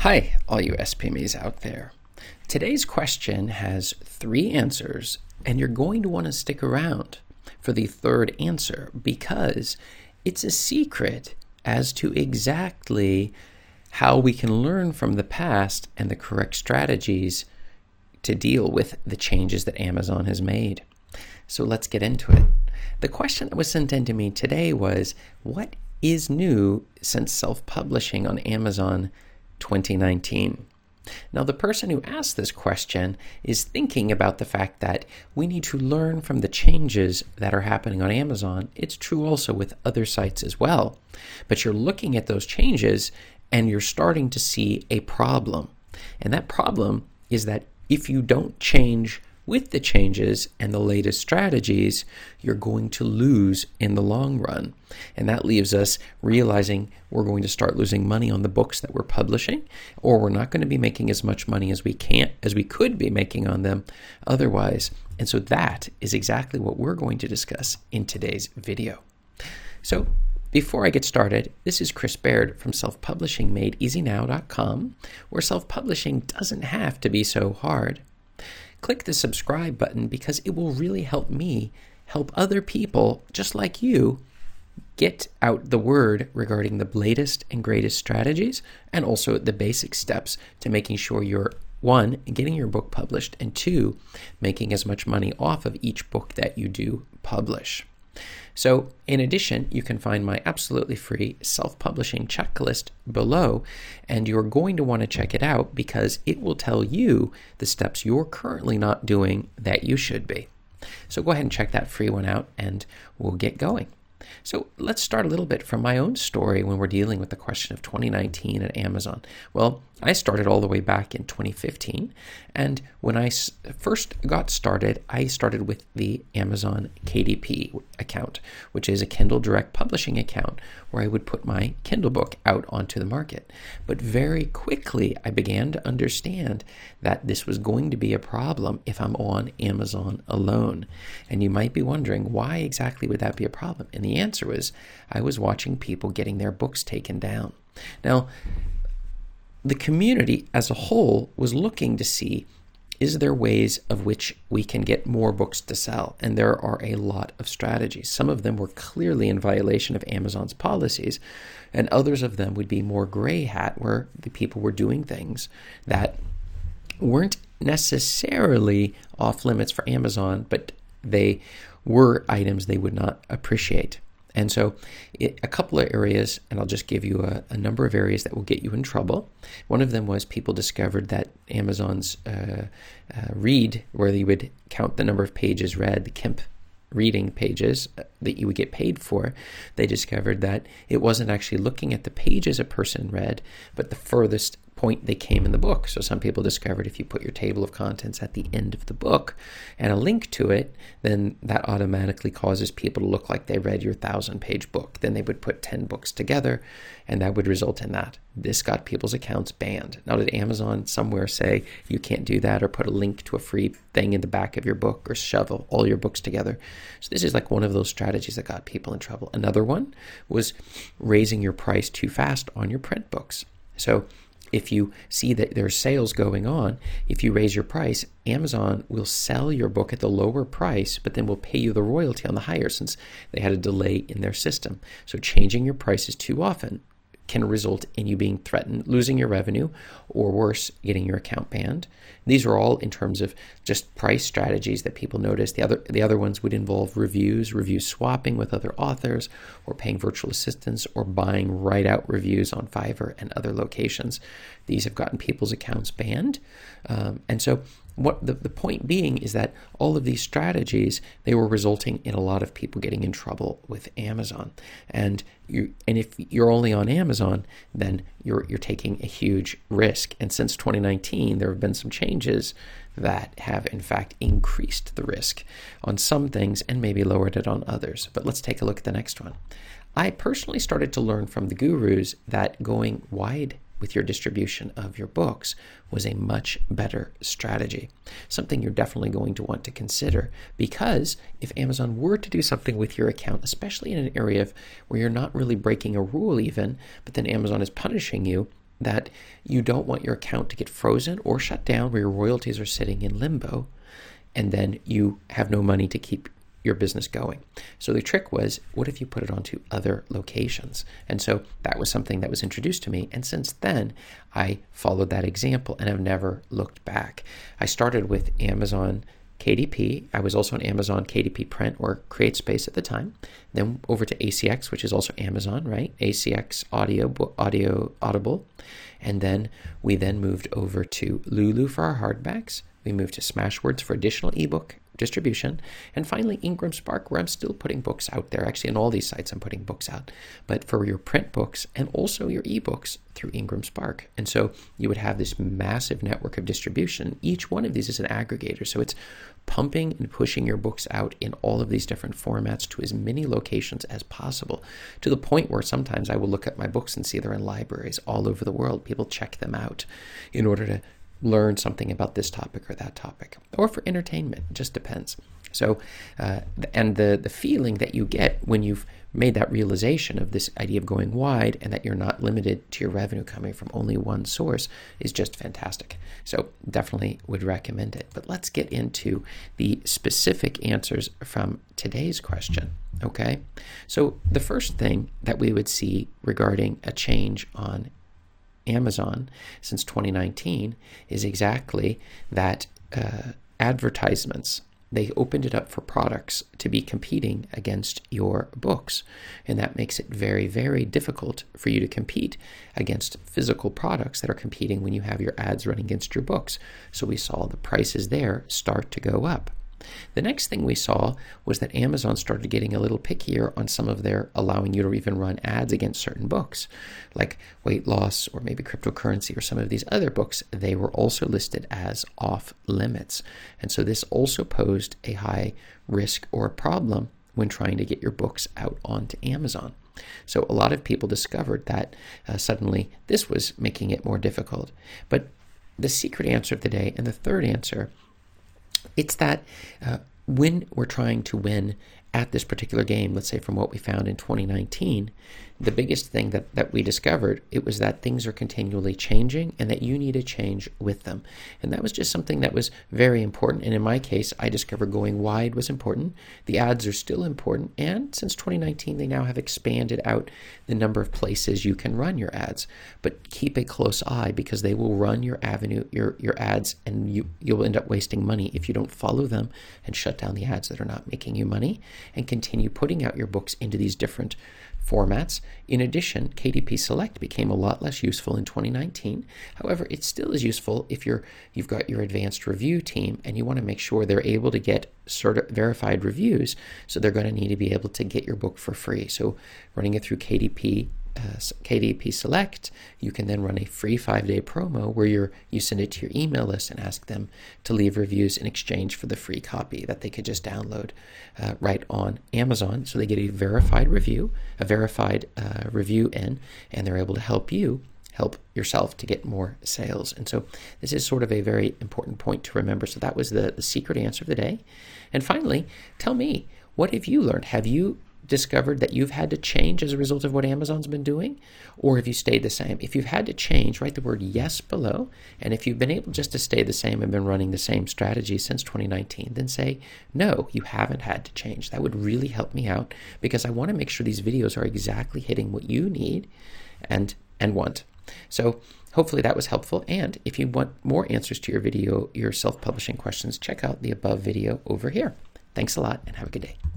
Hi, all you SPMEs out there. Today's question has three answers, and you're going to want to stick around for the third answer because it's a secret as to exactly how we can learn from the past and the correct strategies to deal with the changes that Amazon has made. So let's get into it. The question that was sent in to me today was What is new since self publishing on Amazon 2019? Now, the person who asked this question is thinking about the fact that we need to learn from the changes that are happening on Amazon. It's true also with other sites as well. But you're looking at those changes and you're starting to see a problem. And that problem is that if you don't change with the changes and the latest strategies, you're going to lose in the long run. And that leaves us realizing we're going to start losing money on the books that we're publishing, or we're not going to be making as much money as we can as we could be making on them otherwise. And so that is exactly what we're going to discuss in today's video. So before I get started, this is Chris Baird from Self Publishing Made EasyNow.com, where self publishing doesn't have to be so hard. Click the subscribe button because it will really help me help other people just like you get out the word regarding the latest and greatest strategies and also the basic steps to making sure you're one, getting your book published, and two, making as much money off of each book that you do publish. So, in addition, you can find my absolutely free self publishing checklist below, and you're going to want to check it out because it will tell you the steps you're currently not doing that you should be. So, go ahead and check that free one out, and we'll get going. So let's start a little bit from my own story when we're dealing with the question of 2019 at Amazon. Well, I started all the way back in 2015. And when I first got started, I started with the Amazon KDP account, which is a Kindle Direct Publishing account where I would put my Kindle book out onto the market. But very quickly, I began to understand that this was going to be a problem if I'm on Amazon alone. And you might be wondering, why exactly would that be a problem? And the answer was, I was watching people getting their books taken down. Now, the community as a whole was looking to see is there ways of which we can get more books to sell? And there are a lot of strategies. Some of them were clearly in violation of Amazon's policies, and others of them would be more gray hat, where the people were doing things that weren't necessarily off limits for Amazon, but they were items they would not appreciate. And so, it, a couple of areas, and I'll just give you a, a, number of areas that will get you in trouble. One of them was people discovered that Amazon's uh, uh, read, where you would count the number of pages read, the KENP reading pages uh, that you would get paid for, they discovered that it wasn't actually looking at the pages a person read, but the furthest point they came in the book. So some people discovered if you put your table of contents at the end of the book and a link to it, then that automatically causes people to look like they read your thousand page book. Then they would put 10 books together and that would result in that. This got people's accounts banned. Now, did Amazon somewhere say you can't do that or put a link to a free thing in the back of your book or shove all your books together? So, this is like one of those strategies that got people in trouble. Another one was raising your price too fast on your print books. So, if you see that there's sales going on, if you raise your price, Amazon will sell your book at the lower price, but then will pay you the royalty on the higher since they had a delay in their system. So changing your prices too often can result in you being threatened, losing your revenue, or worse, getting your account banned. These are all in terms of just price strategies that people notice. The other the other ones would involve reviews, review swapping with other authors, or paying virtual assistants, or buying write out reviews on Fiverr and other locations. These have gotten people's accounts banned, um, and so what the, the point being is that all of these strategies they were resulting in a lot of people getting in trouble with Amazon. And you and if you're only on Amazon then you're you're taking a huge risk. And since 2019 there have been some changes that have in fact increased the risk on some things and maybe lowered it on others. But let's take a look at the next one. I personally started to learn from the gurus that going wide with your distribution of your books was a much better strategy. Something you're definitely going to want to consider because if Amazon were to do something with your account, especially in an area of, where you're not really breaking a rule even, but then Amazon is punishing you, that you don't want your account to get frozen or shut down where your royalties are sitting in limbo and then you have no money to keep your business going. So the trick was, what if you put it onto other locations? And so that was something that was introduced to me. And since then, I followed that example and have never looked back. I started with Amazon KDP. I was also on Amazon KDP Print or CreateSpace at the time. Then over to ACX, which is also Amazon, right? ACX Audio, Audio Audible, and then we then moved over to Lulu for our hardbacks. We moved to Smashwords for additional ebook distribution. And finally, Ingram Spark, where I'm still putting books out there. Actually, on all these sites, I'm putting books out, but for your print books and also your ebooks through Ingram Spark. And so you would have this massive network of distribution. Each one of these is an aggregator. So it's pumping and pushing your books out in all of these different formats to as many locations as possible, to the point where sometimes I will look at my books and see they're in libraries all over the world. People check them out in order to learn something about this topic or that topic, or for entertainment. It just depends. So, uh, and the the feeling that you get when you've made that realization of this idea of going wide and that you're not limited to your revenue coming from only one source is just fantastic. So, definitely would recommend it. But let's get into the specific answers from today's question. Okay. So, the first thing that we would see regarding a change on Amazon since 2019 is exactly that uh, advertisements. They opened it up for products to be competing against your books. And that makes it very, very difficult for you to compete against physical products that are competing when you have your ads running against your books. So we saw the prices there start to go up. The next thing we saw was that Amazon started getting a little pickier on some of their allowing you to even run ads against certain books, like weight loss or maybe cryptocurrency or some of these other books. They were also listed as off limits. And so this also posed a high risk or a problem when trying to get your books out onto Amazon. So a lot of people discovered that uh, suddenly this was making it more difficult. But the secret answer of the day and the third answer it's that uh, when we're trying to win at this particular game, let's say from what we found in 2019, the biggest thing that, that we discovered it was that things are continually changing and that you need to change with them. And that was just something that was very important. And in my case i discovered going wide was important. The ads are still important. And since 2019 they now have expanded out the number of places you can run your ads. But keep a close eye because they will run your avenue your your ads and you you'll end up wasting money if you don't follow them and shut down the ads that are not making you money and continue putting out your books into these different formats. In addition, KDP Select became a lot less useful in 2019. However, it still is useful if you're you've got your advanced review team and you want to make sure they're able to get certi- verified reviews. So they're going to need to be able to get your book for free. So running it through KDP uh, KDP Select, you can then run a free five day promo where you you send it to your email list and ask them to leave reviews in exchange for the free copy that they could just download uh, right on Amazon. So they get a verified review, a verified uh, review in, and they're able to help you help yourself to get more sales. And so this is sort of a very important point to remember. So that was the, the secret answer of the day. And finally, tell me, what have you learned? Have you discovered that you've had to change as a result of what Amazon's been doing? Or have you stayed the same? If you've had to change, write the word yes below. And if you've been able just to stay the same and been running the same strategy since 2019, then say, no, you haven't had to change. That would really help me out because I want to make sure these videos are exactly hitting what you need and and want. So hopefully that was helpful. And if you want more answers to your video, your self-publishing questions, check out the above video over here. Thanks a lot and have a good day.